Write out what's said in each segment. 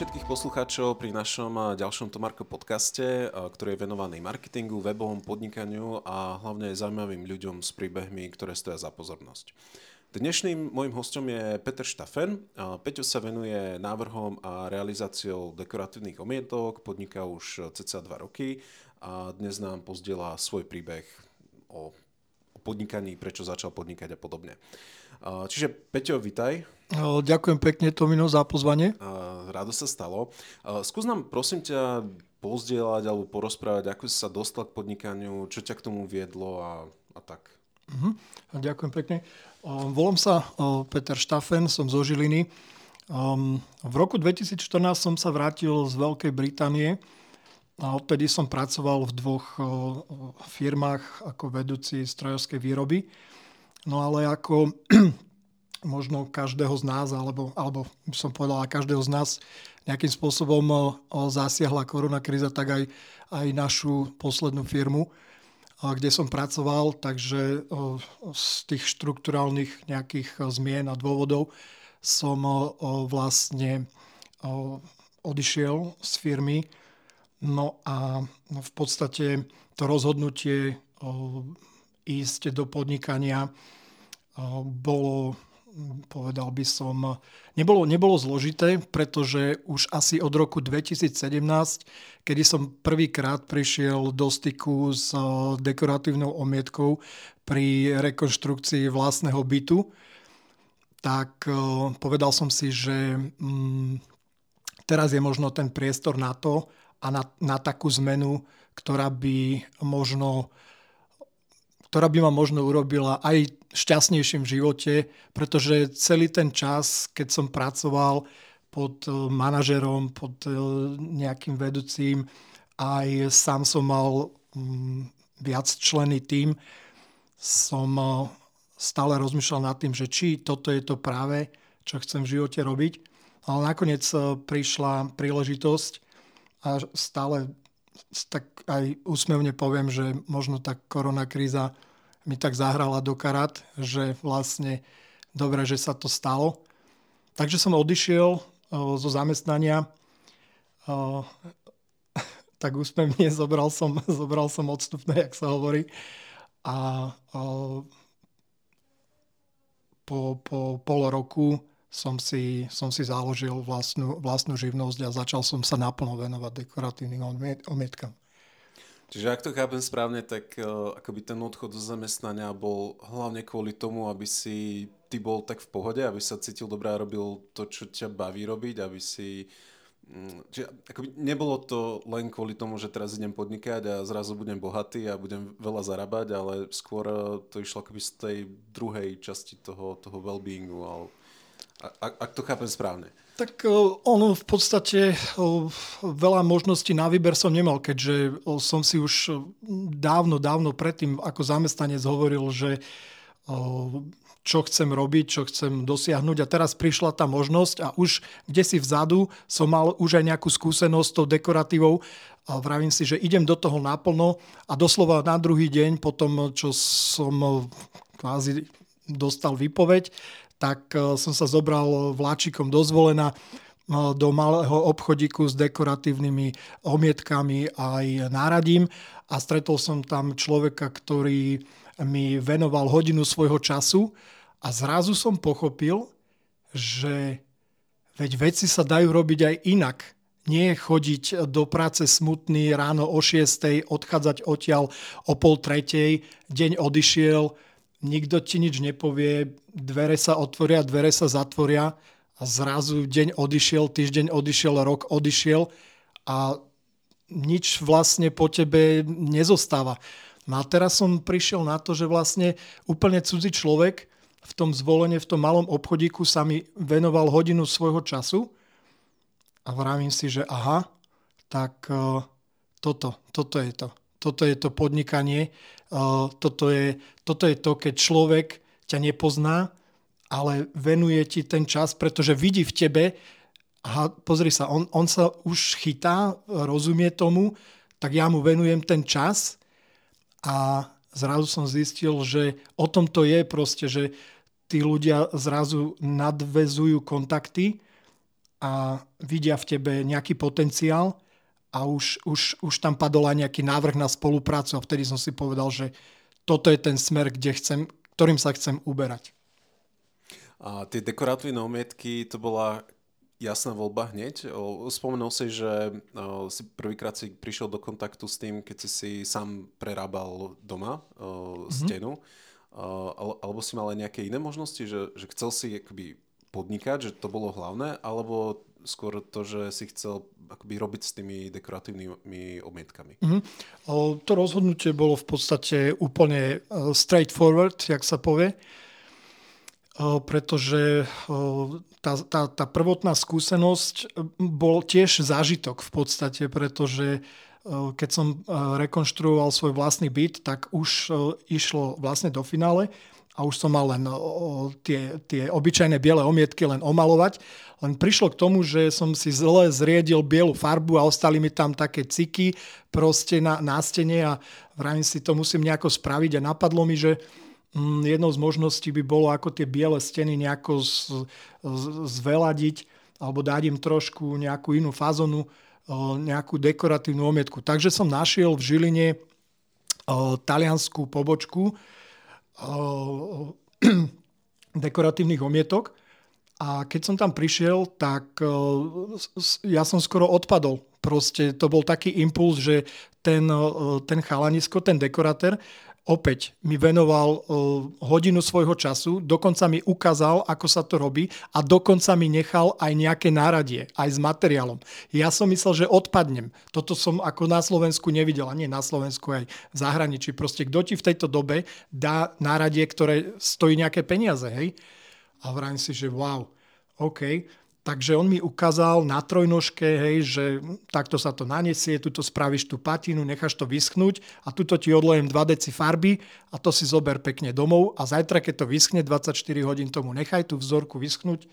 všetkých poslucháčov pri našom ďalšom Tomarko podcaste, ktorý je venovaný marketingu, webovom podnikaniu a hlavne zaujímavým ľuďom s príbehmi, ktoré stoja za pozornosť. Dnešným môjim hostom je Peter Štafen. Peťo sa venuje návrhom a realizáciou dekoratívnych omietok, podniká už cca 2 roky a dnes nám pozdiela svoj príbeh o podnikaní, prečo začal podnikať a podobne. Čiže Peťo, vitaj. Ďakujem pekne, Tomino, za pozvanie. Rádo sa stalo. Skús nám, prosím ťa, pozdieľať alebo porozprávať, ako si sa dostal k podnikaniu, čo ťa k tomu viedlo a, a tak. Uh-huh. Ďakujem pekne. Volám sa Peter Štafen, som zo Žiliny. V roku 2014 som sa vrátil z Veľkej Británie a odtedy som pracoval v dvoch firmách ako vedúci strojovskej výroby. No ale ako možno každého z nás, alebo, alebo by som povedal, každého z nás nejakým spôsobom zasiahla koronakríza, tak aj, aj našu poslednú firmu, kde som pracoval, takže z tých štruktúrálnych nejakých zmien a dôvodov som vlastne odišiel z firmy. No a v podstate to rozhodnutie ísť do podnikania bolo, povedal by som, nebolo, nebolo zložité, pretože už asi od roku 2017, kedy som prvýkrát prišiel do styku s dekoratívnou omietkou pri rekonštrukcii vlastného bytu, tak povedal som si, že mm, teraz je možno ten priestor na to a na, na takú zmenu, ktorá by možno ktorá by ma možno urobila aj šťastnejším v živote, pretože celý ten čas, keď som pracoval pod eh, manažerom, pod eh, nejakým vedúcim, aj sám som mal mm, viac členy tým, som eh, stále rozmýšľal nad tým, že či toto je to práve, čo chcem v živote robiť. Ale nakoniec prišla príležitosť a stále tak aj úsmevne poviem, že možno tá koronakríza mi tak zahrala do karát, že vlastne dobre, že sa to stalo. Takže som odišiel zo zamestnania, tak úsmevne zobral som, zobral som odstupné, jak sa hovorí. A po, po pol roku som si, som si založil vlastnú, vlastnú živnosť a začal som sa naplno venovať dekoratívnym omietkam. Čiže ak to chápem správne, tak uh, akoby ten odchod zo zamestnania bol hlavne kvôli tomu, aby si ty bol tak v pohode, aby sa cítil dobré a robil to, čo ťa baví robiť, aby si... Um, čiže akoby nebolo to len kvôli tomu, že teraz idem podnikať a zrazu budem bohatý a budem veľa zarábať, ale skôr uh, to išlo akoby z tej druhej časti toho, toho well-beingu. Ale, ak, ak to chápem správne. Tak e, ono v podstate e, veľa možností na výber som nemal, keďže e, som si už dávno, dávno predtým ako zamestnanec hovoril, že čo chcem robiť, čo chcem dosiahnuť. A teraz prišla tá možnosť a už kde si vzadu som mal už aj nejakú skúsenosť s tou dekoratívou a vravím si, že idem do toho naplno a doslova na druhý deň potom, čo som kvázi dostal výpoveď, tak e, som sa zobral vláčikom dozvolená e, do malého obchodíku s dekoratívnymi omietkami aj náradím a stretol som tam človeka, ktorý mi venoval hodinu svojho času a zrazu som pochopil, že veď veci sa dajú robiť aj inak. Nie chodiť do práce smutný ráno o 6, odchádzať odtiaľ o pol tretej, deň odišiel, nikto ti nič nepovie, dvere sa otvoria, dvere sa zatvoria a zrazu deň odišiel, týždeň odišiel, rok odišiel a nič vlastne po tebe nezostáva. No a teraz som prišiel na to, že vlastne úplne cudzí človek v tom zvolenie, v tom malom obchodíku sa mi venoval hodinu svojho času a vravím si, že aha, tak uh, toto, toto je to. Toto je to podnikanie, toto je, toto je to, keď človek ťa nepozná, ale venuje ti ten čas, pretože vidí v tebe, a pozri sa, on, on sa už chytá, rozumie tomu, tak ja mu venujem ten čas a zrazu som zistil, že o tom to je proste, že tí ľudia zrazu nadvezujú kontakty a vidia v tebe nejaký potenciál a už, už, už tam padol aj nejaký návrh na spoluprácu a vtedy som si povedal, že toto je ten smer, kde chcem, ktorým sa chcem uberať. A tie dekoratívne omietky, to bola jasná voľba hneď. Spomenul si, že si prvýkrát si prišiel do kontaktu s tým, keď si si sám prerábal doma mm-hmm. stenu. Alebo si mal aj nejaké iné možnosti, že, že chcel si akoby podnikať, že to bolo hlavné, alebo skôr to, že si chcel akoby robiť s tými dekoratívnymi omietkami? Mm-hmm. To rozhodnutie bolo v podstate úplne uh, straightforward, jak sa povie, pretože tá, tá, tá prvotná skúsenosť bol tiež zážitok v podstate, pretože keď som rekonštruoval svoj vlastný byt, tak už išlo vlastne do finále a už som mal len o, tie, tie obyčajné biele omietky len omalovať. Len prišlo k tomu, že som si zle zriedil bielu farbu a ostali mi tam také ciky proste na, na stene a vrajím si to musím nejako spraviť a napadlo mi, že mm, jednou z možností by bolo ako tie biele steny nejako z, z, zveladiť alebo dať im trošku nejakú inú fazonu, nejakú dekoratívnu omietku. Takže som našiel v Žiline talianskú pobočku, dekoratívnych omietok. A keď som tam prišiel, tak ja som skoro odpadol. Proste to bol taký impuls, že ten, ten chalanisko, ten dekoratér, opäť mi venoval hodinu svojho času, dokonca mi ukázal, ako sa to robí a dokonca mi nechal aj nejaké náradie, aj s materiálom. Ja som myslel, že odpadnem. Toto som ako na Slovensku nevidel, a nie na Slovensku, aj v zahraničí. Proste kto ti v tejto dobe dá náradie, ktoré stojí nejaké peniaze, hej? A vrajím si, že wow, OK. Takže on mi ukázal na trojnožke, hej, že takto sa to nanesie, tuto spravíš tú patinu, necháš to vyschnúť a tuto ti odlojem 2 deci farby a to si zober pekne domov a zajtra, keď to vyschne, 24 hodín tomu nechaj tú vzorku vyschnúť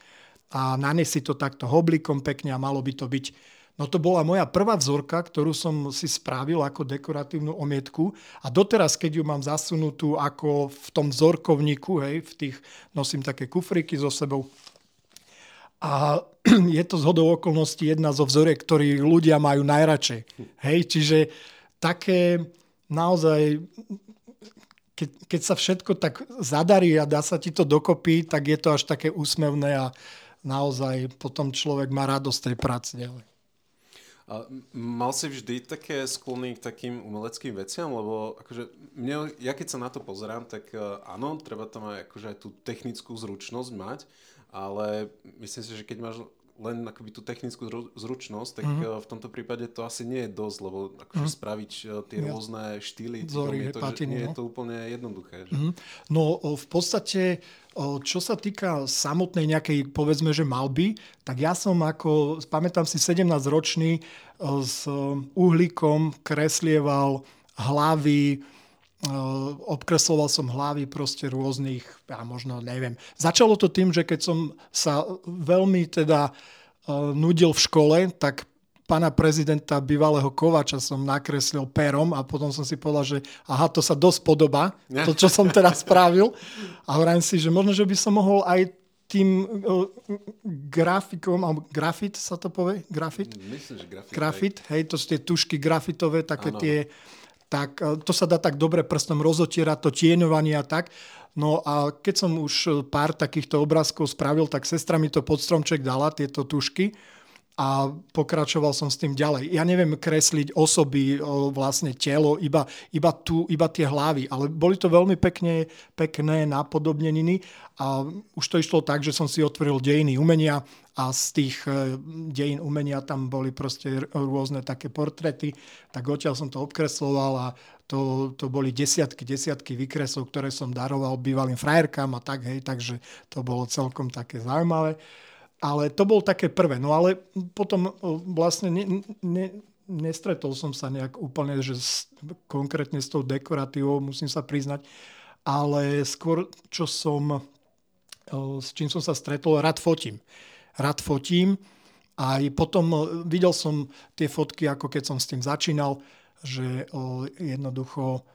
a nanesi to takto hoblikom pekne a malo by to byť. No to bola moja prvá vzorka, ktorú som si spravil ako dekoratívnu omietku a doteraz, keď ju mám zasunutú ako v tom vzorkovníku, hej, v tých, nosím také kufriky so sebou, a je to z hodou okolností jedna zo vzoriek, ktorý ľudia majú najradšej. Hej, čiže také naozaj, keď, keď sa všetko tak zadarí a dá sa ti to dokopy, tak je to až také úsmevné a naozaj potom človek má radosť tej práce ďalej. A mal si vždy také sklony k takým umeleckým veciam, lebo akože mne, ja keď sa na to pozerám, tak uh, áno, treba tam aj, akože aj tú technickú zručnosť mať, ale myslím si, že keď máš len akoby tú technickú zručnosť, tak mm-hmm. v tomto prípade to asi nie je dosť, lebo akože mm-hmm. spraviť eh, tie ja. rôzne štýly, Zory, je to, patiny, nie no. je to úplne jednoduché. Že? Mm-hmm. No v podstate, čo sa týka samotnej nejakej, povedzme, že malby, tak ja som ako, pamätám si 17 ročný s uhlíkom kreslieval hlavy, obkresloval som hlavy proste rôznych, ja možno neviem. Začalo to tým, že keď som sa veľmi teda nudil v škole, tak pána prezidenta bývalého Kovača som nakreslil perom a potom som si povedal, že aha, to sa dosť podobá, to, čo som teraz spravil. A hovorím si, že možno, že by som mohol aj tým uh, grafikom, alebo grafit sa to povie? Grafit? Myslím, že grafit. Grafit, hej, to sú tie tušky grafitové, také ano. tie tak e, to sa dá tak dobre prstom rozotierať, to tieňovanie a tak. No a keď som už pár takýchto obrázkov spravil, tak sestra mi to pod stromček dala, tieto tušky a pokračoval som s tým ďalej. Ja neviem kresliť osoby, vlastne telo, iba, iba, tu, iba tie hlavy, ale boli to veľmi pekne, pekné napodobneniny a už to išlo tak, že som si otvoril dejiny umenia a z tých e, dejín umenia tam boli proste rôzne také portrety, tak odtiaľ som to obkresloval a to, to boli desiatky, desiatky vykresov, ktoré som daroval bývalým frajerkám a tak, hej, takže to bolo celkom také zaujímavé. Ale to bol také prvé. No ale potom vlastne ne, ne, nestretol som sa nejak úplne, že s, konkrétne s tou dekoratívou, musím sa priznať. Ale skôr, čo som, s čím som sa stretol, rád fotím. Rád fotím. A potom videl som tie fotky, ako keď som s tým začínal, že jednoducho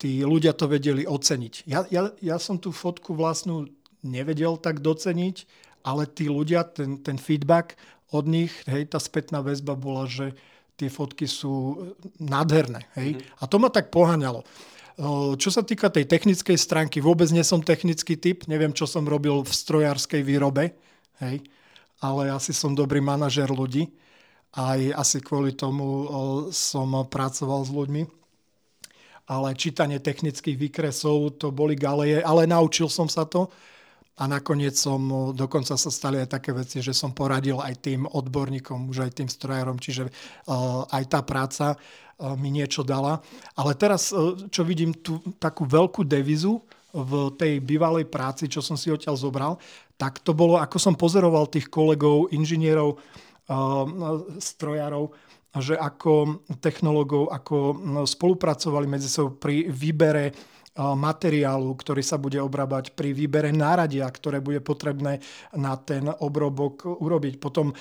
tí ľudia to vedeli oceniť. Ja, ja, ja som tú fotku vlastnú nevedel tak doceniť, ale tí ľudia, ten, ten feedback od nich, hej, tá spätná väzba bola, že tie fotky sú nádherné. Hej? Mm-hmm. A to ma tak poháňalo. Čo sa týka tej technickej stránky, vôbec nie som technický typ, neviem, čo som robil v strojárskej výrobe, hej? ale asi som dobrý manažer ľudí. Aj asi kvôli tomu som pracoval s ľuďmi. Ale čítanie technických výkresov, to boli galeje, ale naučil som sa to a nakoniec som, dokonca sa stali aj také veci, že som poradil aj tým odborníkom, už aj tým strojárom, čiže uh, aj tá práca uh, mi niečo dala. Ale teraz, čo vidím tú takú veľkú devizu v tej bývalej práci, čo som si odtiaľ zobral, tak to bolo, ako som pozoroval tých kolegov, inžinierov, strojárov, že ako technológov, ako spolupracovali medzi sebou pri výbere materiálu, ktorý sa bude obrábať pri výbere náradia, ktoré bude potrebné na ten obrobok urobiť. Potom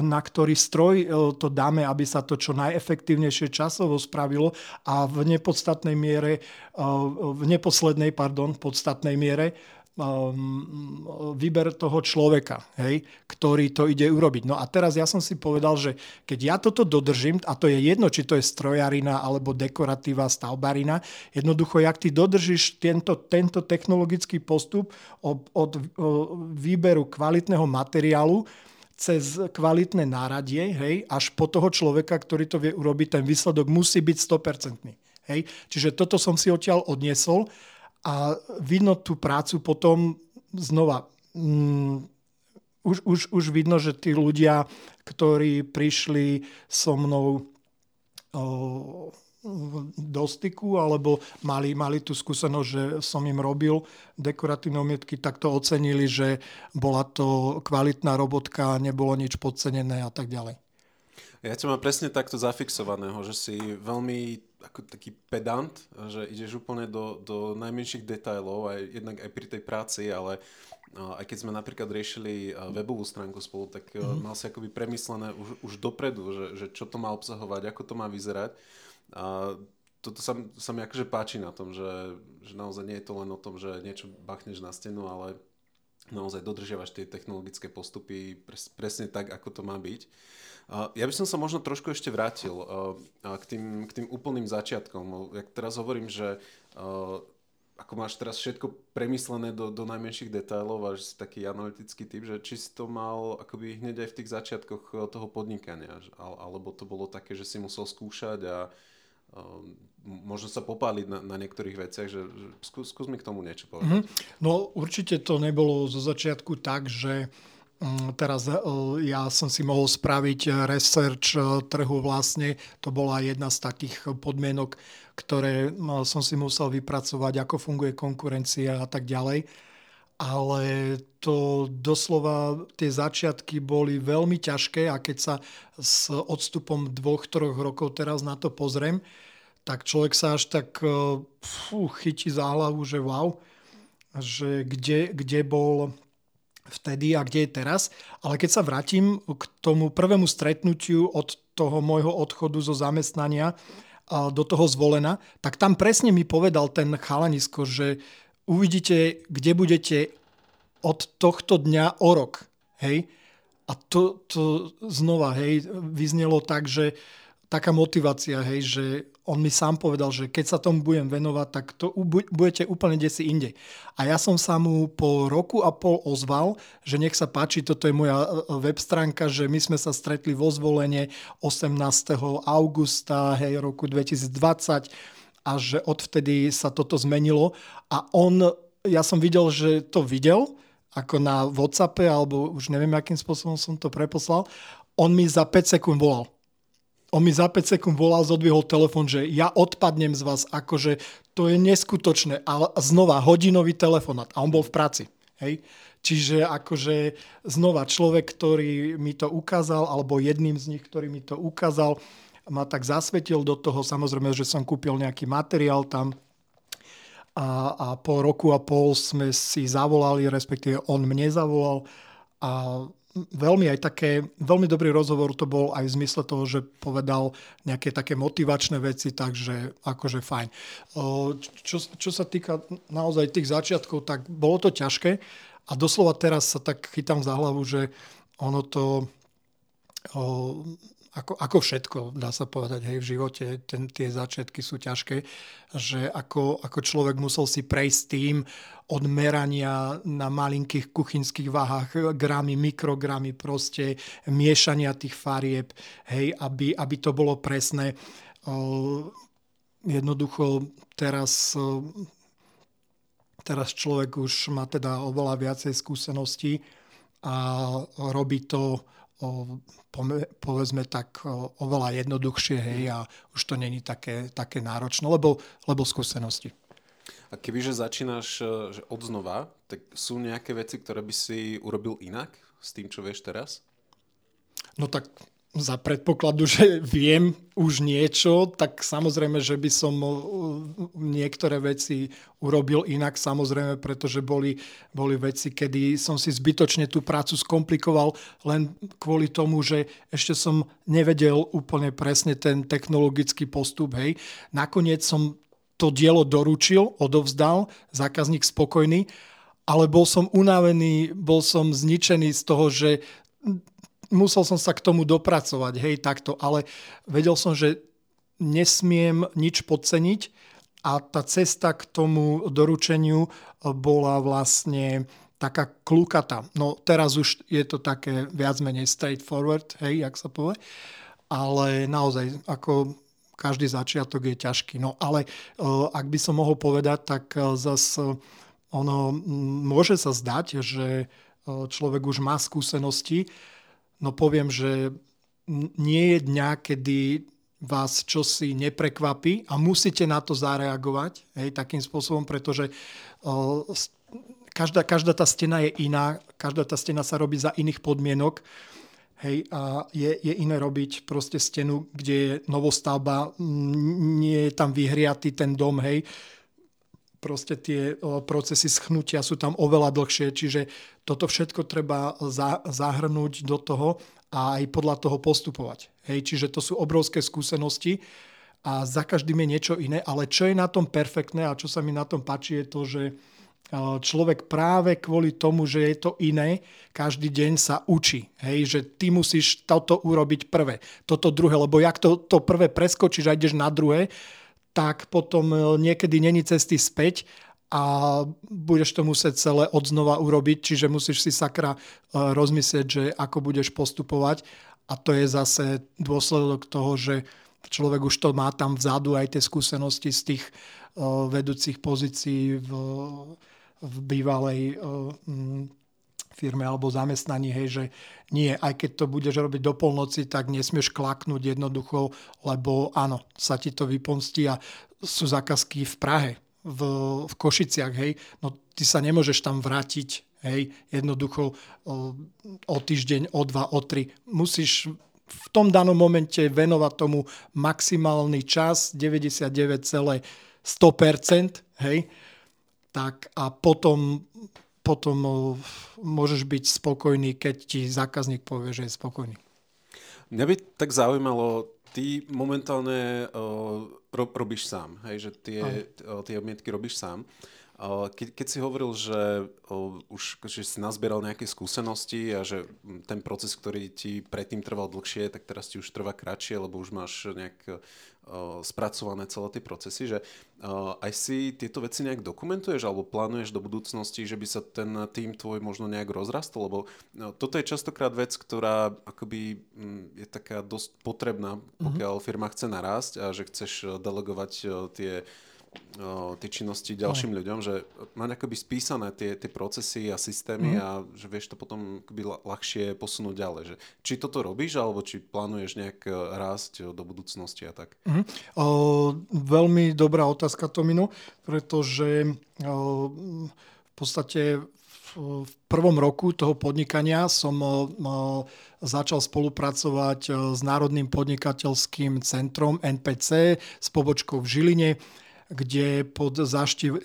na ktorý stroj to dáme, aby sa to čo najefektívnejšie časovo spravilo a v nepodstatnej miere, v neposlednej, pardon, podstatnej miere um, výber toho človeka, hej, ktorý to ide urobiť. No a teraz ja som si povedal, že keď ja toto dodržím, a to je jedno, či to je strojarina alebo dekoratíva stavbarina, jednoducho, jak ty dodržíš tento, tento technologický postup od, od, výberu kvalitného materiálu, cez kvalitné náradie, hej, až po toho človeka, ktorý to vie urobiť, ten výsledok musí byť 100%. Hej. Čiže toto som si odtiaľ odniesol a vidno tú prácu potom znova. Mm, už, už, už vidno, že tí ľudia, ktorí prišli so mnou do styku alebo mali, mali tú skúsenosť, že som im robil dekoratívne omietky, tak to ocenili, že bola to kvalitná robotka, nebolo nič podcenené a tak ďalej. Ja ťa mám presne takto zafixovaného, že si veľmi ako taký pedant, že ideš úplne do, do najmenších detailov, aj, jednak aj pri tej práci, ale aj keď sme napríklad riešili webovú stránku spolu, tak mm-hmm. mal si akoby premyslené už, už dopredu, že, že čo to má obsahovať, ako to má vyzerať. A toto sa, sa mi akože páči na tom, že, že naozaj nie je to len o tom, že niečo bachneš na stenu, ale naozaj dodržiavaš tie technologické postupy pres, presne tak, ako to má byť. Ja by som sa možno trošku ešte vrátil k tým, k tým úplným začiatkom. Jak teraz hovorím, že ako máš teraz všetko premyslené do, do najmenších detailov a že si taký analytický typ, že či si to mal akoby hneď aj v tých začiatkoch e, toho podnikania, alebo to bolo také, že si musel skúšať a možno sa popáliť na, na niektorých veciach, že, že skús, skús mi k tomu niečo povedať. Mm-hmm. No určite to nebolo zo začiatku tak, že Mm, teraz e, ja som si mohol spraviť research e, trhu vlastne. To bola jedna z takých podmienok, ktoré som si musel vypracovať, ako funguje konkurencia a tak ďalej. Ale to doslova, tie začiatky boli veľmi ťažké a keď sa s odstupom dvoch, troch rokov teraz na to pozriem, tak človek sa až tak e, fú, chytí za hlavu, že wow, že kde, kde bol vtedy a kde je teraz. Ale keď sa vrátim k tomu prvému stretnutiu od toho môjho odchodu zo zamestnania do toho zvolena, tak tam presne mi povedal ten chalanisko, že uvidíte, kde budete od tohto dňa o rok. Hej? A to, to znova hej, vyznelo tak, že taká motivácia, hej, že on mi sám povedal, že keď sa tomu budem venovať, tak to budete úplne desi inde. A ja som sa mu po roku a pol ozval, že nech sa páči, toto je moja e, web stránka, že my sme sa stretli vo zvolenie 18. augusta hej, roku 2020 a že odvtedy sa toto zmenilo. A on, ja som videl, že to videl, ako na Whatsappe, alebo už neviem, akým spôsobom som to preposlal, on mi za 5 sekúnd volal on mi za 5 sekúnd volal, zodvihol telefon, že ja odpadnem z vás, akože to je neskutočné. A znova hodinový telefonát a on bol v práci. Hej? Čiže akože znova človek, ktorý mi to ukázal, alebo jedným z nich, ktorý mi to ukázal, ma tak zasvetil do toho. Samozrejme, že som kúpil nejaký materiál tam a, a po roku a pol sme si zavolali, respektíve on mne zavolal a veľmi aj také, veľmi dobrý rozhovor to bol aj v zmysle toho, že povedal nejaké také motivačné veci, takže akože fajn. Čo, čo sa týka naozaj tých začiatkov, tak bolo to ťažké, A doslova teraz sa tak chytám za hlavu, že ono to ako, ako všetko, dá sa povedať, hej, v živote ten, tie začiatky sú ťažké, že ako, ako človek musel si prejsť tým od merania na malinkých kuchynských váhach, gramy, mikrogramy, proste miešania tých farieb, hej, aby, aby to bolo presné. Jednoducho teraz teraz človek už má teda oveľa viacej skúseností a robí to povedzme tak oveľa jednoduchšie, hej, a už to není také, také náročné, lebo, lebo skúsenosti. A kebyže začínaš e, že od znova, tak sú nejaké veci, ktoré by si urobil inak s tým, čo vieš teraz? No tak za predpokladu, že viem už niečo, tak samozrejme, že by som uh, niektoré veci urobil inak, samozrejme, pretože boli, boli veci, kedy som si zbytočne tú prácu skomplikoval len kvôli tomu, že ešte som nevedel úplne presne ten technologický postup. Hej. Nakoniec som to dielo doručil, odovzdal, zákazník spokojný, ale bol som unavený, bol som zničený z toho, že musel som sa k tomu dopracovať, hej, takto, ale vedel som, že nesmiem nič podceniť a tá cesta k tomu doručeniu bola vlastne taká klukata. No teraz už je to také viac menej straightforward, hej, jak sa povie, ale naozaj ako každý začiatok je ťažký. No ale uh, ak by som mohol povedať, tak uh, zas uh, ono môže sa zdať, že človek už má skúsenosti, no poviem, že nie je dňa, kedy vás čosi neprekvapí a musíte na to zareagovať hej, takým spôsobom, pretože uh, každá, každá tá stena je iná, každá tá stena sa robí za iných podmienok. Hej, a je, je iné robiť proste stenu, kde je novostavba, nie je tam vyhriatý ten dom, hej, proste tie procesy schnutia sú tam oveľa dlhšie, čiže toto všetko treba za, zahrnúť do toho a aj podľa toho postupovať. Hej, čiže to sú obrovské skúsenosti a za každým je niečo iné, ale čo je na tom perfektné a čo sa mi na tom páči je to, že človek práve kvôli tomu, že je to iné, každý deň sa učí. Hej, že ty musíš toto urobiť prvé, toto druhé, lebo jak to, to prvé preskočíš a ideš na druhé, tak potom e, niekedy není cesty späť a budeš to musieť celé odznova urobiť, čiže musíš si sakra e, rozmyslieť, že ako budeš postupovať. A to je zase dôsledok toho, že človek už to má tam vzadu aj tie skúsenosti z tých e, vedúcich pozícií v, v bývalej firme alebo zamestnaní, hej, že nie, aj keď to budeš robiť do polnoci, tak nesmieš klaknúť jednoducho, lebo áno, sa ti to vypomstí a sú zákazky v Prahe, v, v Košiciach, hej, no ty sa nemôžeš tam vrátiť, hej, jednoducho o, týždeň, o dva, o tri. Musíš v tom danom momente venovať tomu maximálny čas, 99,100%, hej, tak a potom potom môžeš byť spokojný, keď ti zákazník povie, že je spokojný. Mňa by tak zaujímalo, ty momentálne uh, robíš sám, hej, že tie, uh, tie obmietky robíš sám. Keď, keď si hovoril, že už že si nazbieral nejaké skúsenosti a že ten proces, ktorý ti predtým trval dlhšie, tak teraz ti už trvá kratšie, lebo už máš nejak spracované celé tie procesy, že aj si tieto veci nejak dokumentuješ alebo plánuješ do budúcnosti, že by sa ten tým tvoj možno nejak rozrastol, lebo no, toto je častokrát vec, ktorá akoby je taká dosť potrebná, mhm. pokiaľ firma chce narásť a že chceš delegovať tie tie činnosti ďalším no. ľuďom, že mať akoby spísané tie, tie procesy a systémy mm. a že vieš to potom akoby ľahšie posunúť ďalej. Že, či toto robíš, alebo či plánuješ nejak e, rásť do budúcnosti a tak? Mm. O, veľmi dobrá otázka, Tomino, pretože o, v podstate v prvom roku toho podnikania som začal spolupracovať e, s Národným podnikateľským centrom NPC s pobočkou v Žiline kde pod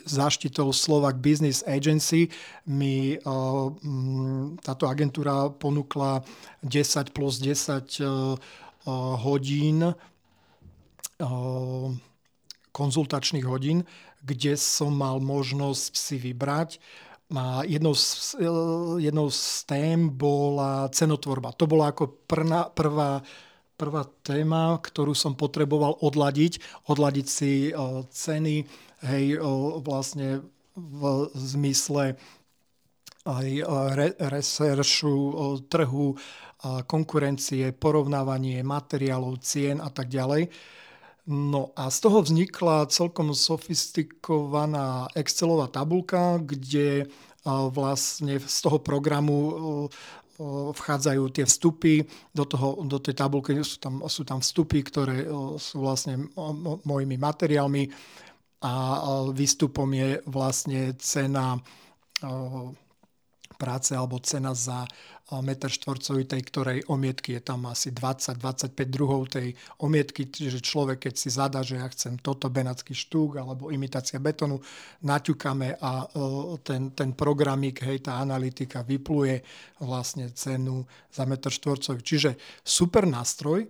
záštitou Slovak Business Agency mi táto agentúra ponúkla 10 plus 10 hodín konzultačných hodín, kde som mal možnosť si vybrať a jednou z, jednou z tém bola cenotvorba. To bola ako prvá, prvá, prvá téma, ktorú som potreboval odladiť. Odladiť si ceny, hej, vlastne v zmysle aj reseršu trhu, konkurencie, porovnávanie materiálov, cien a tak ďalej. No a z toho vznikla celkom sofistikovaná Excelová tabulka, kde vlastne z toho programu vchádzajú tie vstupy, do, toho, do tej tabulky. Sú tam, sú tam vstupy, ktoré sú vlastne mojimi materiálmi a výstupom je vlastne cena práce alebo cena za meter štvorcový tej ktorej omietky je tam asi 20-25 druhov tej omietky, čiže človek, keď si zadá, že ja chcem toto benacký štúk alebo imitácia betonu, naťukame a ten, ten programík, hej, tá analytika vypluje vlastne cenu za meter štvorcový. Čiže super nástroj,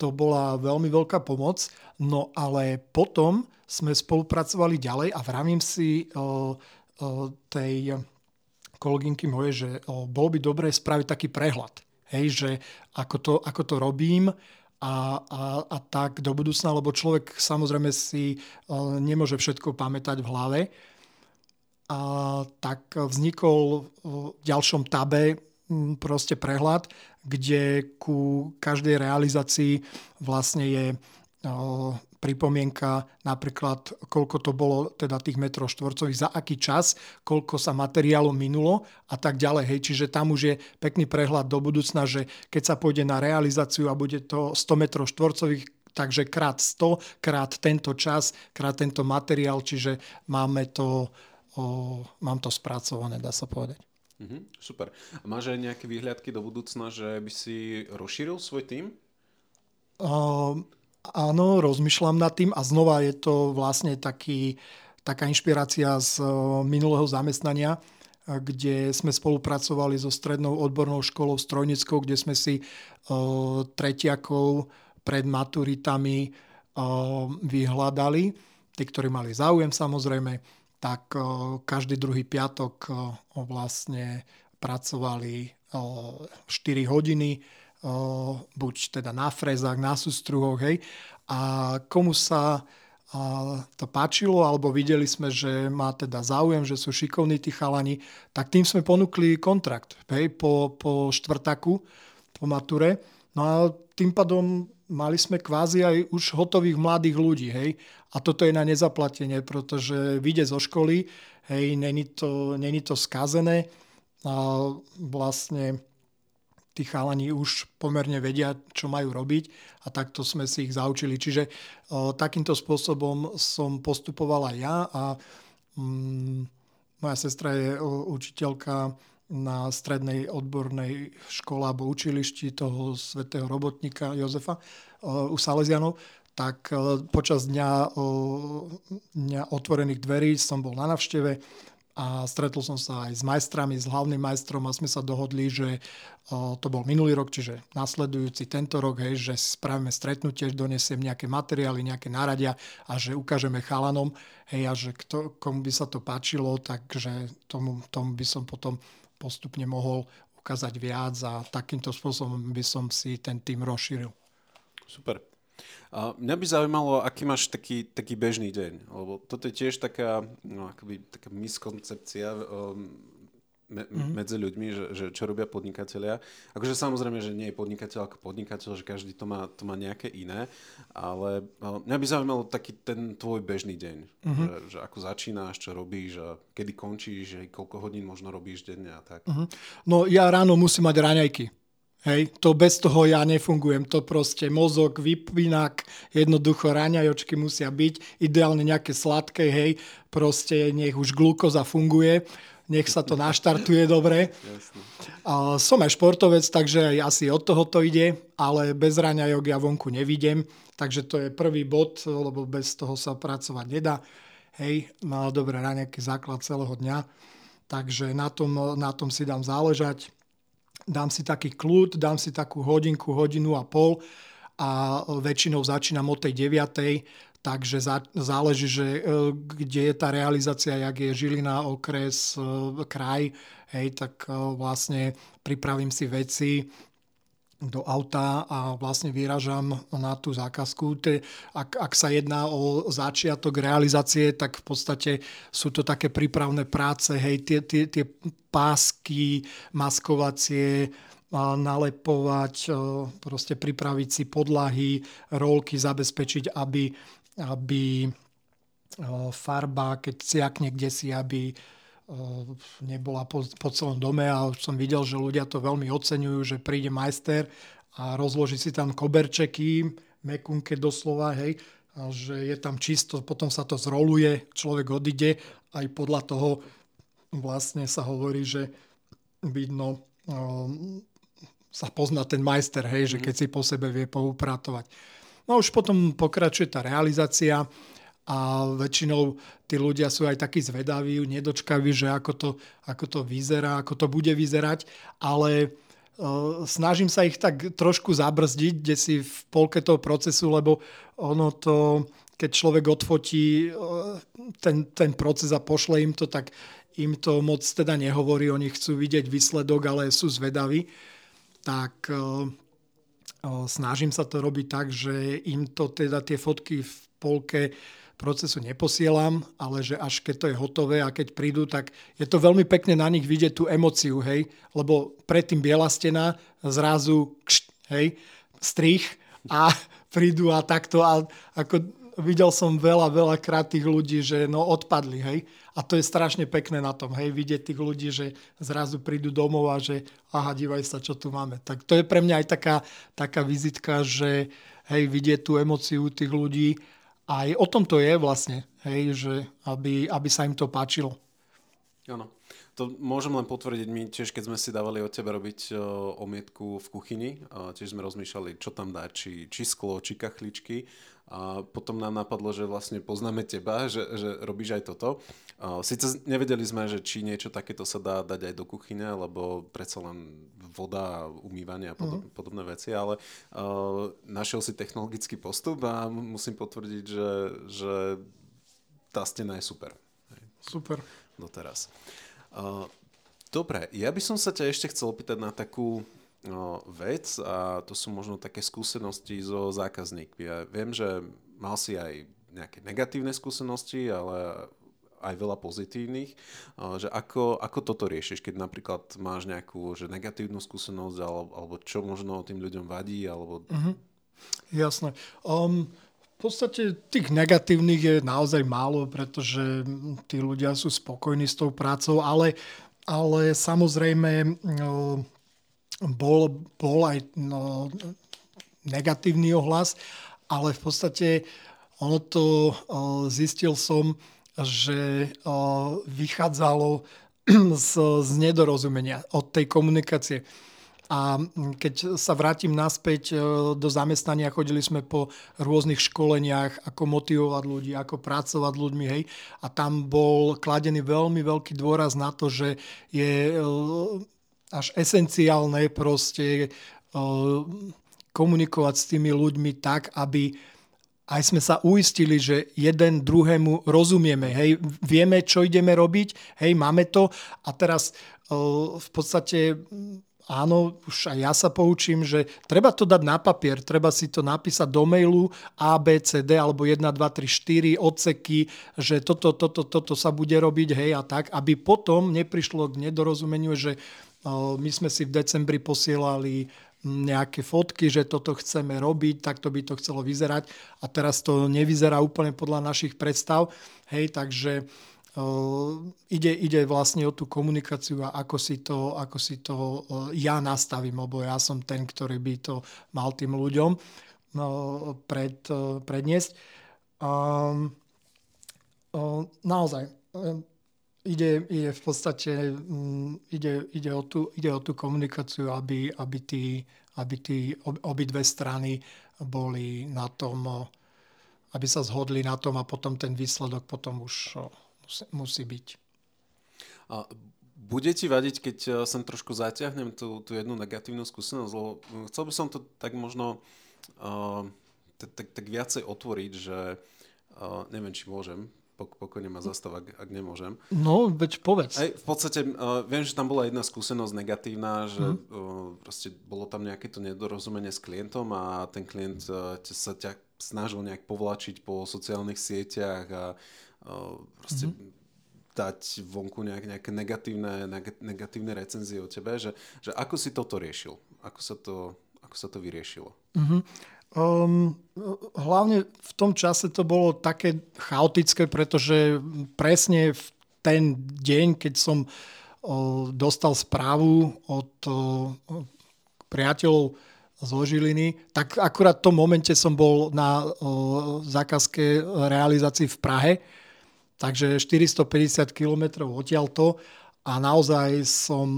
to bola veľmi veľká pomoc, no ale potom sme spolupracovali ďalej a vravím si o, o tej kolegynky moje, že bolo by dobré spraviť taký prehľad. Hej, že ako to, ako to robím a, a, a tak do budúcna, lebo človek samozrejme si nemôže všetko pamätať v hlave. A tak vznikol v ďalšom tabe proste prehľad, kde ku každej realizácii vlastne je pripomienka napríklad, koľko to bolo teda tých metrov štvorcových, za aký čas, koľko sa materiálu minulo a tak ďalej. Hej. Čiže tam už je pekný prehľad do budúcna, že keď sa pôjde na realizáciu a bude to 100 metrov štvorcových, takže krát 100, krát tento čas, krát tento materiál, čiže máme to, o, mám to spracované, dá sa povedať. Mm-hmm, super. A máš aj nejaké výhľadky do budúcna, že by si rozšíril svoj tým? Uh, Áno, rozmýšľam nad tým a znova je to vlastne taký, taká inšpirácia z e, minulého zamestnania, e, kde sme spolupracovali so strednou odbornou školou Strojnickou, kde sme si uh, tretiakov pred maturitami vyhľadali. Tí, ktorí mali záujem samozrejme, tak každý druhý piatok vlastne pracovali uh, 4 hodiny buď teda na frezách, na sústruhoch, hej. A komu sa to páčilo, alebo videli sme, že má teda záujem, že sú šikovní tí chalani, tak tým sme ponúkli kontrakt hej, po, po štvrtaku, po mature. No a tým pádom mali sme kvázi aj už hotových mladých ľudí. Hej. A toto je na nezaplatenie, pretože vyjde zo školy, hej, není to, není to skazené. A vlastne tí chalani už pomerne vedia, čo majú robiť a takto sme si ich zaučili. Čiže o, takýmto spôsobom som postupoval aj ja a mm, moja sestra je o, učiteľka na strednej odbornej škole alebo učilišti toho svetého robotníka Jozefa o, u Salesianov, tak počas dňa, dňa otvorených dverí som bol na navšteve a stretol som sa aj s majstrami, s hlavným majstrom a sme sa dohodli, že to bol minulý rok, čiže nasledujúci tento rok, hej, že spravíme stretnutie, donesiem nejaké materiály, nejaké náradia a že ukážeme chalanom, hej, a že kto, komu by sa to páčilo, takže tomu, tomu by som potom postupne mohol ukázať viac a takýmto spôsobom by som si ten tým rozšíril. Super. A mňa by zaujímalo, aký máš taký, taký bežný deň, lebo toto je tiež taká, no, akoby, taká miskoncepcia um, me, mm-hmm. medzi ľuďmi, že, že čo robia podnikatelia. Akože samozrejme, že nie je podnikateľ ako podnikateľ, že každý to má, to má nejaké iné, ale mňa by zaujímalo taký ten tvoj bežný deň, mm-hmm. že, že ako začínáš, čo robíš a kedy končíš, koľko hodín možno robíš denne a tak. Mm-hmm. No ja ráno musím mať raňajky. Hej, to bez toho ja nefungujem. To proste mozog, vypínak, jednoducho raňajočky musia byť, ideálne nejaké sladké, hej, proste nech už glukoza funguje, nech sa to naštartuje dobre. A som aj športovec, takže aj asi od toho to ide, ale bez raňajok ja vonku nevidím, takže to je prvý bod, lebo bez toho sa pracovať nedá. Hej, má dobré raňajky základ celého dňa, takže na tom, na tom si dám záležať dám si taký kľud, dám si takú hodinku, hodinu a pol a väčšinou začínam od tej 9. takže záleží, že kde je tá realizácia, jak je Žilina, okres, kraj, hej, tak vlastne pripravím si veci, do auta a vlastne vyražam na tú zákazku. Ak, ak sa jedná o začiatok realizácie, tak v podstate sú to také prípravné práce, hej, tie, tie, tie pásky maskovacie, nalepovať, proste pripraviť si podlahy, rolky, zabezpečiť, aby, aby farba, keď ciakne kde si, aby nebola po, po celom dome a už som videl, že ľudia to veľmi oceňujú, že príde majster a rozloží si tam koberčeky, mekunke doslova, hej, a že je tam čisto, potom sa to zroluje, človek odíde, aj podľa toho vlastne sa hovorí, že vidno, um, sa pozná ten majster, hej, že mhm. keď si po sebe vie poupratovať. No už potom pokračuje tá realizácia, a väčšinou tí ľudia sú aj takí zvedaví, nedočkaví, že ako to, ako to vyzerá, ako to bude vyzerať, ale uh, snažím sa ich tak trošku zabrzdiť, kde si v polke toho procesu, lebo ono to, keď človek odfotí uh, ten, ten proces a pošle im to, tak im to moc teda nehovorí, oni chcú vidieť výsledok, ale sú zvedaví, tak uh, snažím sa to robiť tak, že im to teda tie fotky v polke procesu neposielam, ale že až keď to je hotové a keď prídu, tak je to veľmi pekne na nich vidieť tú emociu, hej, lebo predtým biela stena, zrazu kšt, hej, strich a prídu a takto a ako videl som veľa, veľa krát tých ľudí, že no odpadli, hej. A to je strašne pekné na tom, hej, vidieť tých ľudí, že zrazu prídu domov a že aha, dívaj sa, čo tu máme. Tak to je pre mňa aj taká, taká vizitka, že hej, vidieť tú emociu tých ľudí aj o tom to je vlastne, hej, že aby, aby sa im to páčilo. Áno. To môžem len potvrdiť, my tiež keď sme si dávali od teba robiť uh, omietku v kuchyni, tiež sme rozmýšľali, čo tam dá, či, či sklo, či kachličky a potom nám napadlo, že vlastne poznáme teba, že, že robíš aj toto. Sice nevedeli sme, že či niečo takéto sa dá dať aj do kuchyne, lebo predsa len voda, umývanie a podob, mm. podobné veci, ale uh, našiel si technologický postup a musím potvrdiť, že, že tá stena je super. Super. Doteraz. Uh, dobre, ja by som sa ťa ešte chcel opýtať na takú vec a to sú možno také skúsenosti so zákazníkmi. Ja viem, že mal si aj nejaké negatívne skúsenosti, ale aj veľa pozitívnych. Že ako, ako toto riešiš, keď napríklad máš nejakú že negatívnu skúsenosť alebo, alebo čo možno tým ľuďom vadí? Alebo... Uh-huh. Jasné. Um, v podstate tých negatívnych je naozaj málo, pretože tí ľudia sú spokojní s tou prácou, ale, ale samozrejme um, bol, bol aj no, negatívny ohlas, ale v podstate ono to zistil som, že vychádzalo z, z nedorozumenia od tej komunikácie. A keď sa vrátim naspäť do zamestnania, chodili sme po rôznych školeniach, ako motivovať ľudí, ako pracovať ľuďmi, hej. A tam bol kladený veľmi veľký dôraz na to, že je až esenciálne proste komunikovať s tými ľuďmi tak, aby aj sme sa uistili, že jeden druhému rozumieme. Hej, vieme, čo ideme robiť, hej, máme to a teraz v podstate áno, už aj ja sa poučím, že treba to dať na papier, treba si to napísať do mailu A, B, C, D alebo 1, 2, 3, 4 odseky, že toto, toto, toto sa bude robiť, hej a tak, aby potom neprišlo k nedorozumeniu, že my sme si v decembri posielali nejaké fotky, že toto chceme robiť, takto by to chcelo vyzerať a teraz to nevyzerá úplne podľa našich predstav. Hej, takže ide, ide vlastne o tú komunikáciu a ako si to, ako si to ja nastavím, lebo ja som ten, ktorý by to mal tým ľuďom pred, predniesť. Um, naozaj, ide, ide v podstate um, ide, ide, o tú, ide o tú komunikáciu, aby, aby, tí, aby tí obidve strany boli na tom, aby sa zhodli na tom a potom ten výsledok potom už musí, musí byť. A bude ti vadiť, keď e, sem trošku zaťahnem tú, tú jednu negatívnu skúsenosť, lebo chcel by som to tak možno uh, tak, tak, tak viacej otvoriť, že Uh, neviem, či môžem. Pok- pokojne ma zastav, ak, ak nemôžem. No, veď povedz. Aj, v podstate uh, viem, že tam bola jedna skúsenosť negatívna, že mm. uh, proste bolo tam nejaké to nedorozumenie s klientom a ten klient uh, sa ťa snažil nejak povlačiť po sociálnych sieťach a uh, proste mm dať vonku nejak, nejaké negatívne, negatívne recenzie o tebe, že, že ako si toto riešil? Ako sa to, ako sa to vyriešilo? Mm-hmm. Um, hlavne v tom čase to bolo také chaotické, pretože presne v ten deň, keď som uh, dostal správu od uh, priateľov zo Žiliny, tak akurát v tom momente som bol na uh, zákazke realizácii v Prahe, takže 450 km odtiaľto a naozaj som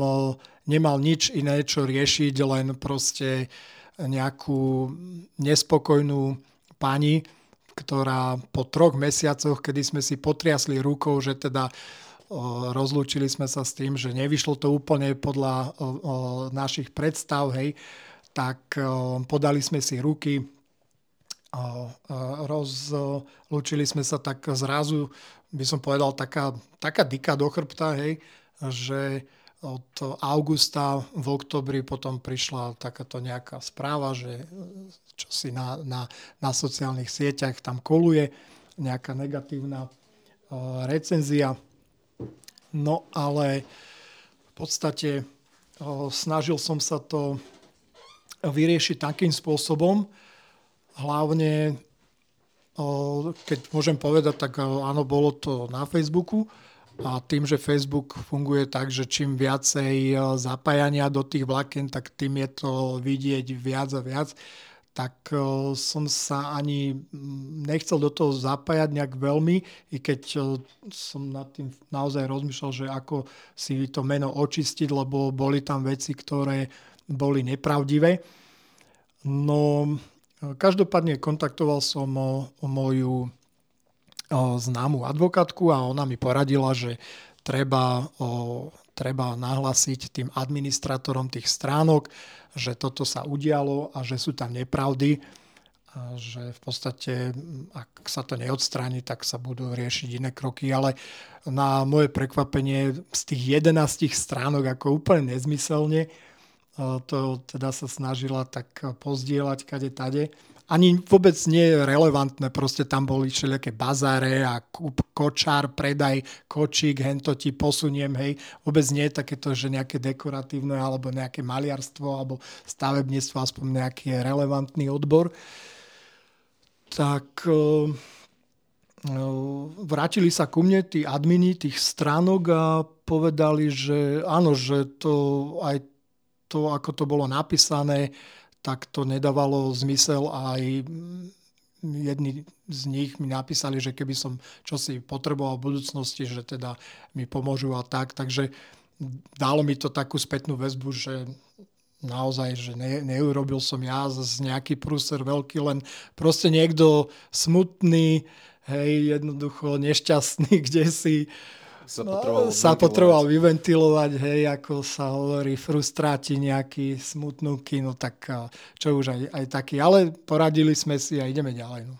nemal nič iné, čo riešiť, len proste nejakú nespokojnú pani, ktorá po troch mesiacoch, kedy sme si potriasli rukou, že teda rozlúčili sme sa s tým, že nevyšlo to úplne podľa našich predstav, hej, tak podali sme si ruky, rozlúčili sme sa tak zrazu, by som povedal, taká, taká dika do chrbta, hej, že od augusta v oktobri potom prišla takáto nejaká správa, že čo si na, na, na sociálnych sieťach tam koluje, nejaká negatívna uh, recenzia. No ale v podstate uh, snažil som sa to vyriešiť takým spôsobom, hlavne uh, keď môžem povedať, tak áno, bolo to na Facebooku, a tým, že Facebook funguje tak, že čím viacej e, zapájania do tých vlákien, tak tým je to vidieť viac a viac, tak e, som sa ani nechcel do toho zapájať nejak veľmi, i keď e, som nad tým naozaj rozmýšľal, že ako si to meno očistiť, lebo boli tam veci, ktoré boli nepravdivé. No, každopádne kontaktoval som moju známu advokátku a ona mi poradila, že treba, treba nahlasiť tým administratorom tých stránok, že toto sa udialo a že sú tam nepravdy a že v podstate, ak sa to neodstráni, tak sa budú riešiť iné kroky, ale na moje prekvapenie z tých 11 stránok ako úplne nezmyselne to teda sa snažila tak pozdieľať kade tade ani vôbec nie je relevantné, proste tam boli všelijaké bazáre a kúp, kočár, predaj, kočík, hento ti posuniem, hej. Vôbec nie je takéto, že nejaké dekoratívne alebo nejaké maliarstvo alebo stavebníctvo, aspoň nejaký relevantný odbor. Tak uh, vrátili sa ku mne tí admini tých stránok a povedali, že áno, že to aj to, ako to bolo napísané, tak to nedávalo zmysel a aj jedni z nich mi napísali, že keby som čosi potreboval v budúcnosti, že teda mi pomôžu a tak. Takže dalo mi to takú spätnú väzbu, že naozaj, že ne, neurobil som ja z nejaký prúser veľký, len proste niekto smutný, hej, jednoducho nešťastný, kde si sa no, potreboval, sa potreboval vyventilovať, hej, ako sa hovorí, frustráti nejaký smutnú kino, tak čo už aj, aj taký. Ale poradili sme si a ideme ďalej. No.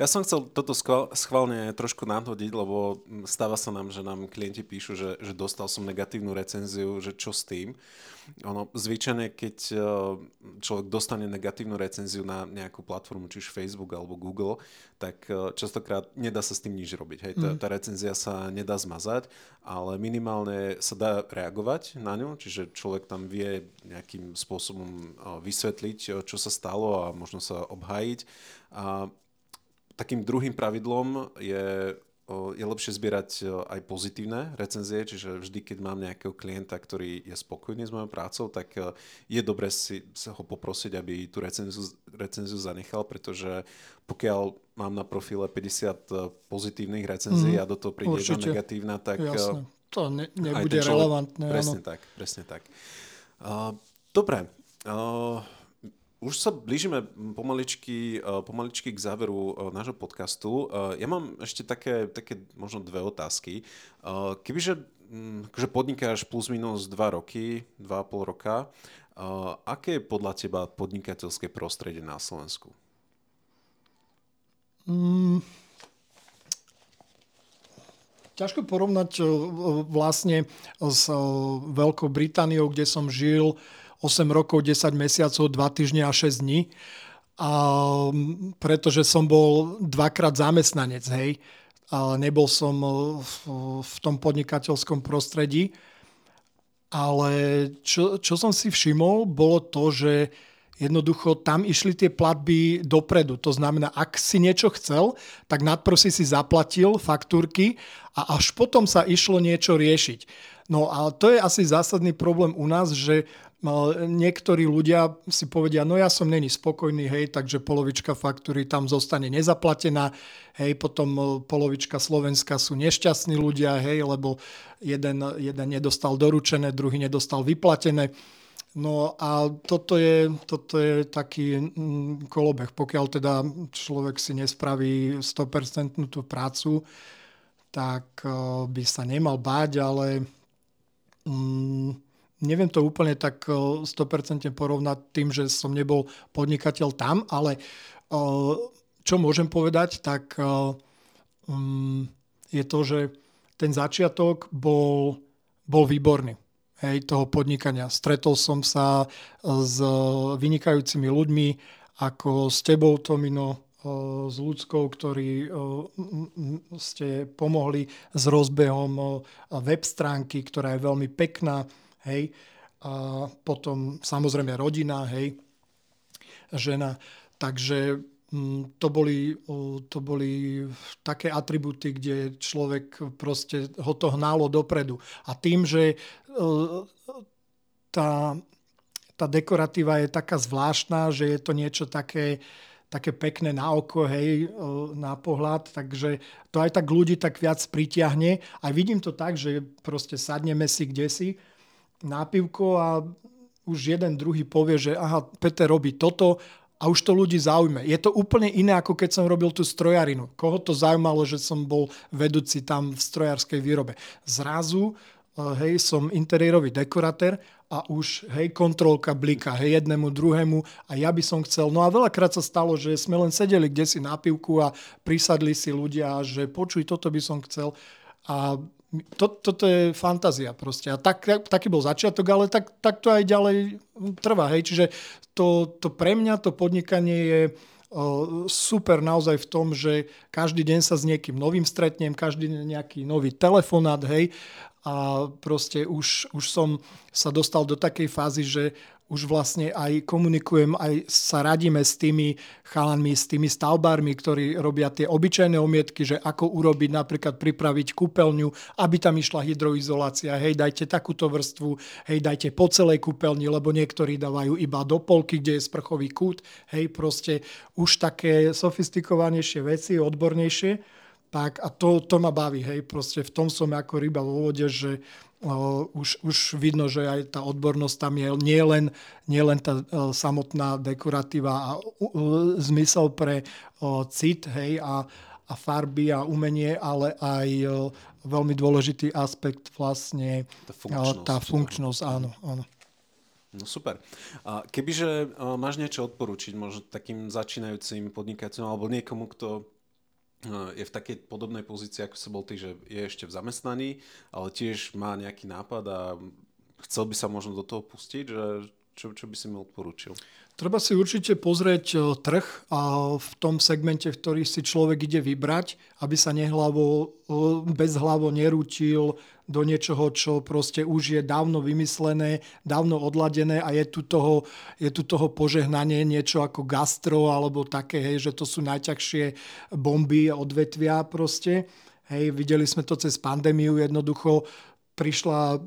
Ja som chcel toto schválne trošku nadhodiť, lebo stáva sa nám, že nám klienti píšu, že, že dostal som negatívnu recenziu, že čo s tým. Ono, zvyčajne, keď e, človek dostane negatívnu recenziu na nejakú platformu, či už Facebook alebo Google, tak e, častokrát nedá sa s tým nič robiť. Hej, tá, mm. tá recenzia sa nedá zmazať, ale minimálne sa dá reagovať na ňu, čiže človek tam vie nejakým spôsobom e, vysvetliť, čo sa stalo a možno sa obhájiť. A takým druhým pravidlom je, je lepšie zbierať aj pozitívne recenzie, čiže vždy, keď mám nejakého klienta, ktorý je spokojný s mojou prácou, tak je dobre si sa ho poprosiť, aby tú recenziu, recenziu zanechal, pretože pokiaľ mám na profile 50 pozitívnych recenzií mm, a do toho príde jedna negatívna, tak... Jasne. To ne, nebude človek, relevantné. Presne áno. tak, presne tak. Uh, dobre. Uh, už sa blížime pomaličky, eh, pomaličky k záveru eh, nášho podcastu. Eh, ja mám ešte také, také možno dve otázky. Kebyže mm, že podnikáš plus minus 2 roky, 2,5 roka, aké je podľa teba podnikateľské prostredie na Slovensku? Mm, ťažko porovnať vlastne s Veľkou Britániou, kde som žil 8 rokov, 10 mesiacov, 2 týždne a 6 dní. A, pretože som bol dvakrát zamestnanec, hej. A nebol som v, v tom podnikateľskom prostredí. Ale čo, čo som si všimol, bolo to, že Jednoducho tam išli tie platby dopredu. To znamená, ak si niečo chcel, tak nadprosí si zaplatil faktúrky a až potom sa išlo niečo riešiť. No a to je asi zásadný problém u nás, že niektorí ľudia si povedia, no ja som není spokojný, hej, takže polovička faktúry tam zostane nezaplatená, hej, potom polovička Slovenska sú nešťastní ľudia, hej, lebo jeden, jeden nedostal doručené, druhý nedostal vyplatené. No a toto je, toto je taký kolobeh. Pokiaľ teda človek si nespraví 100% tú prácu, tak eh, by sa nemal báť, ale mm, neviem to úplne tak 100% eh, porovnať tým, že som nebol podnikateľ tam, ale eh, čo môžem povedať, tak mm, je to, že ten začiatok bol, bol výborný hej, toho podnikania. Stretol som sa s vynikajúcimi ľuďmi, ako s tebou, Tomino, s ľudskou, ktorí ste pomohli s rozbehom web stránky, ktorá je veľmi pekná, hej, a potom samozrejme rodina, hej, žena. Takže Mm, to boli, to boli také atributy, kde človek proste ho to hnálo dopredu. A tým, že tá, tá dekoratíva je taká zvláštna, že je to niečo také, také pekné na oko, hej, na pohľad, takže to aj tak ľudí tak viac pritiahne. A vidím to tak, že proste sadneme si kde si na pivko a už jeden druhý povie, že aha, Peter robí toto a už to ľudí zaujme. Je to úplne iné, ako keď som robil tú strojarinu. Koho to zaujímalo, že som bol vedúci tam v strojárskej výrobe. Zrazu, eh, hej, som interiérový dekoratér a už, hej, kontrolka blika, hej, jednému, druhému a ja by som chcel. No a veľakrát sa stalo, že sme len sedeli kde si na pivku a prisadli si ľudia, že počuj, toto by som chcel. A to, toto je fantázia proste. A tak, taký bol začiatok, ale tak, tak to aj ďalej trvá. Hej. Čiže to, to pre mňa to podnikanie je super naozaj v tom, že každý deň sa s niekým novým stretnem, každý deň nejaký nový telefonát, hej, a proste už, už som sa dostal do takej fázy, že už vlastne aj komunikujem, aj sa radíme s tými chalanmi, s tými stavbármi, ktorí robia tie obyčajné omietky, že ako urobiť, napríklad pripraviť kúpeľňu, aby tam išla hydroizolácia, hej, dajte takúto vrstvu, hej, dajte po celej kúpeľni, lebo niektorí dávajú iba do polky, kde je sprchový kút, hej, proste už také sofistikovanejšie veci, odbornejšie. Tak a to, to ma baví, hej, proste v tom som ako ryba vo vode, že už, už vidno, že aj tá odbornosť tam je nie len, nie len tá e, samotná dekoratíva a zmysel pre cit hej, a, a farby a umenie, ale aj veľmi dôležitý aspekt vlastne tá funkčnosť, tá funkčnosť áno, áno. No super. A kebyže máš niečo odporučiť možno takým začínajúcim podnikateľom alebo niekomu, kto je v takej podobnej pozícii, ako sa bol ty, že je ešte v zamestnaní, ale tiež má nejaký nápad a chcel by sa možno do toho pustiť, že čo, čo by si mi odporúčil? Treba si určite pozrieť e, trh a v tom segmente, v ktorý si človek ide vybrať, aby sa nehlavo, e, bez hlavo nerútil do niečoho, čo proste už je dávno vymyslené, dávno odladené a je tu toho, je tu toho požehnanie niečo ako gastro alebo také, hej, že to sú najťažšie bomby odvetvia proste. Hej, videli sme to cez pandémiu, jednoducho prišla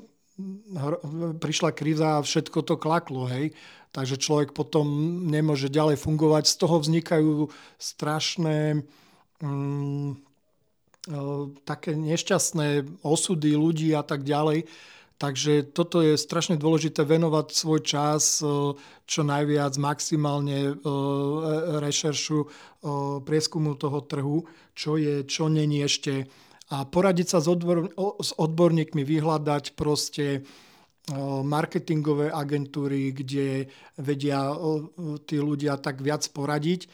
prišla kríza a všetko to klaklo, hej. Takže človek potom nemôže ďalej fungovať. Z toho vznikajú strašné mm, také nešťastné osudy ľudí a tak ďalej. Takže toto je strašne dôležité venovať svoj čas čo najviac maximálne rešeršu, prieskumu toho trhu, čo je, čo není ešte a poradiť sa s odborníkmi, vyhľadať proste marketingové agentúry, kde vedia tí ľudia tak viac poradiť,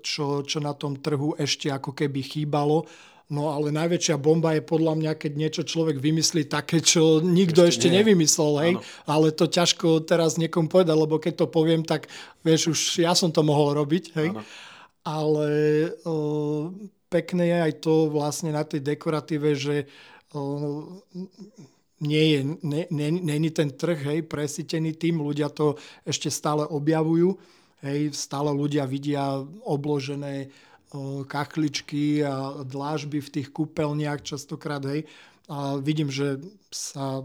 čo, čo na tom trhu ešte ako keby chýbalo. No ale najväčšia bomba je podľa mňa, keď niečo človek vymyslí také, čo nikto ešte, ešte nevymyslel, hej. Ale to ťažko teraz niekomu povedať, lebo keď to poviem, tak vieš, už ja som to mohol robiť, hej. Ano. Ale o, pekné je aj to vlastne na tej dekoratíve, že o, nie je, není ten trh hej, presítený tým, ľudia to ešte stále objavujú, hej, stále ľudia vidia obložené kachličky a dlážby v tých kúpeľniach častokrát, hej. A vidím, že sa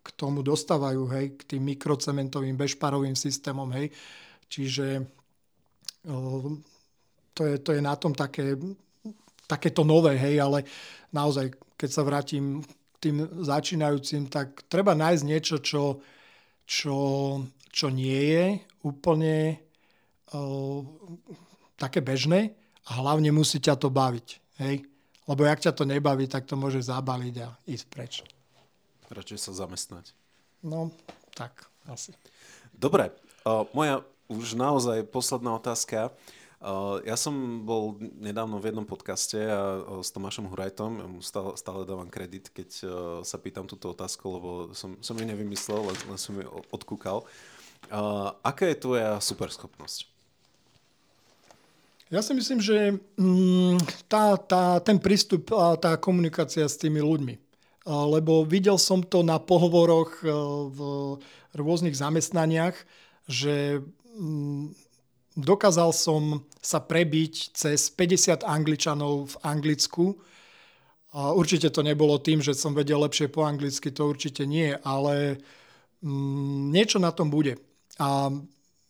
k tomu dostávajú, hej, k tým mikrocementovým bežparovým systémom, hej. Čiže to je, to je na tom také, takéto nové, hej, ale naozaj, keď sa vrátim k tým začínajúcim, tak treba nájsť niečo, čo, čo, čo nie je úplne také bežné, a hlavne musí ťa to baviť. Hej? Lebo ak ťa to nebaví, tak to môže zabaliť a ísť preč. Radšej sa zamestnať. No, tak asi. Dobre, uh, moja už naozaj posledná otázka. Uh, ja som bol nedávno v jednom podcaste a, s Tomášom Hurajtom, ja mu stále, stále dávam kredit, keď sa pýtam túto otázku, lebo som, som ju nevymyslel, len, len som ju odkúkal. Aká je tvoja superschopnosť? Ja si myslím, že mm, tá, tá, ten prístup a tá komunikácia s tými ľuďmi. Lebo videl som to na pohovoroch e, v rôznych zamestnaniach, že mm, dokázal som sa prebiť cez 50 angličanov v Anglicku. Určite to nebolo tým, že som vedel lepšie po anglicky, to určite nie, ale mm, niečo na tom bude. A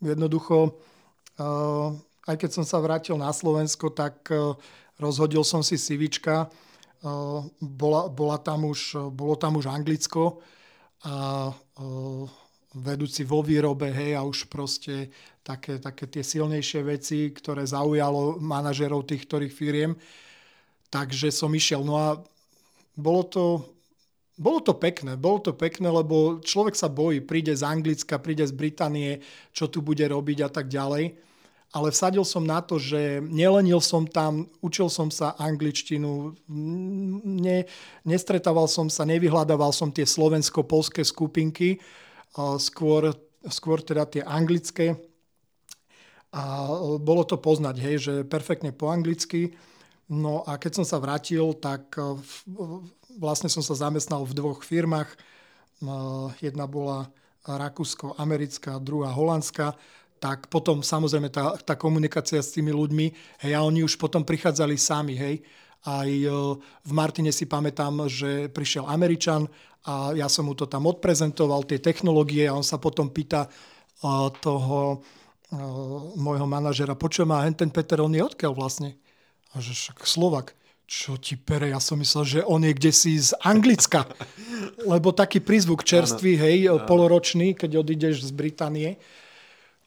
jednoducho aj keď som sa vrátil na Slovensko, tak e, rozhodil som si Sivička. E, bola, bola tam už, bolo tam už Anglicko a e, vedúci vo výrobe, hej, a už proste také, také tie silnejšie veci, ktoré zaujalo manažerov tých ktorých firiem. Takže som išiel. No a bolo to, bolo to pekné, bolo to pekné, lebo človek sa bojí, príde z Anglicka, príde z Británie, čo tu bude robiť a tak ďalej ale vsadil som na to, že nelenil som tam, učil som sa angličtinu, ne, nestretával som sa, nevyhľadával som tie slovensko-polské skupinky, skôr, skôr teda tie anglické. A bolo to poznať, hej, že perfektne po anglicky. No a keď som sa vrátil, tak vlastne som sa zamestnal v dvoch firmách. Jedna bola rakúsko-americká, druhá holandská tak potom samozrejme tá, tá komunikácia s tými ľuďmi, hej, a oni už potom prichádzali sami, hej. Aj e, v Martine si pamätám, že prišiel Američan a ja som mu to tam odprezentoval, tie technológie a on sa potom pýta e, toho e, môjho manažera, počujem má ten Peter, on je odkiaľ vlastne? A že však Slovak. Čo ti pere, ja som myslel, že on je kde si z Anglicka. Lebo taký prízvuk čerstvý, hej, poloročný, keď odídeš z Británie.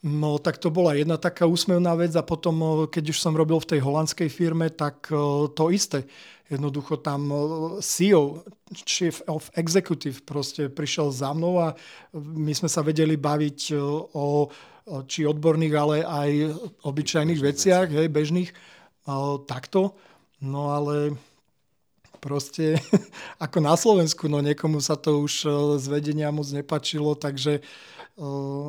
No tak to bola jedna taká úsmevná vec a potom, keď už som robil v tej holandskej firme, tak to isté. Jednoducho tam CEO, Chief of Executive, proste prišiel za mnou a my sme sa vedeli baviť o či odborných, ale aj obyčajných veciach, hej, bežných, takto. No ale proste ako na Slovensku, no niekomu sa to už z vedenia moc nepačilo, takže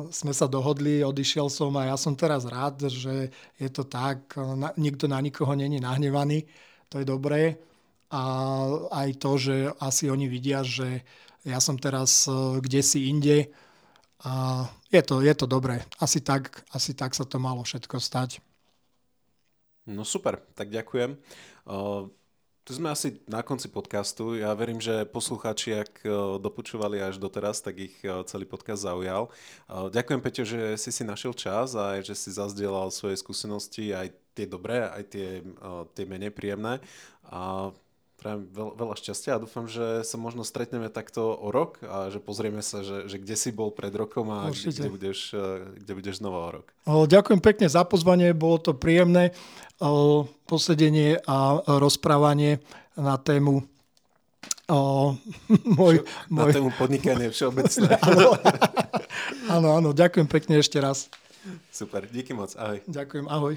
sme sa dohodli, odišiel som a ja som teraz rád, že je to tak, nikto na nikoho není nahnevaný, to je dobré. A aj to, že asi oni vidia, že ja som teraz kde si inde a je to, je to dobré. Asi tak, asi tak sa to malo všetko stať. No super, tak ďakujem. Tu sme asi na konci podcastu. Ja verím, že poslucháči, ak e, dopočúvali až doteraz, tak ich e, celý podcast zaujal. E, ďakujem, Peťo, že si si našiel čas a že si zazdielal svoje skúsenosti, aj tie dobré, aj tie, tie menej príjemné. A prajem veľa, veľa šťastia a dúfam, že sa možno stretneme takto o rok a že pozrieme sa, že, že kde si bol pred rokom a kde budeš, kde budeš znova o rok. Ďakujem pekne za pozvanie, bolo to príjemné posedenie a rozprávanie na tému o, môj, môj... Na tému podnikania všeobecné. áno, áno, áno, ďakujem pekne ešte raz. Super, díky moc, ahoj. Ďakujem, ahoj.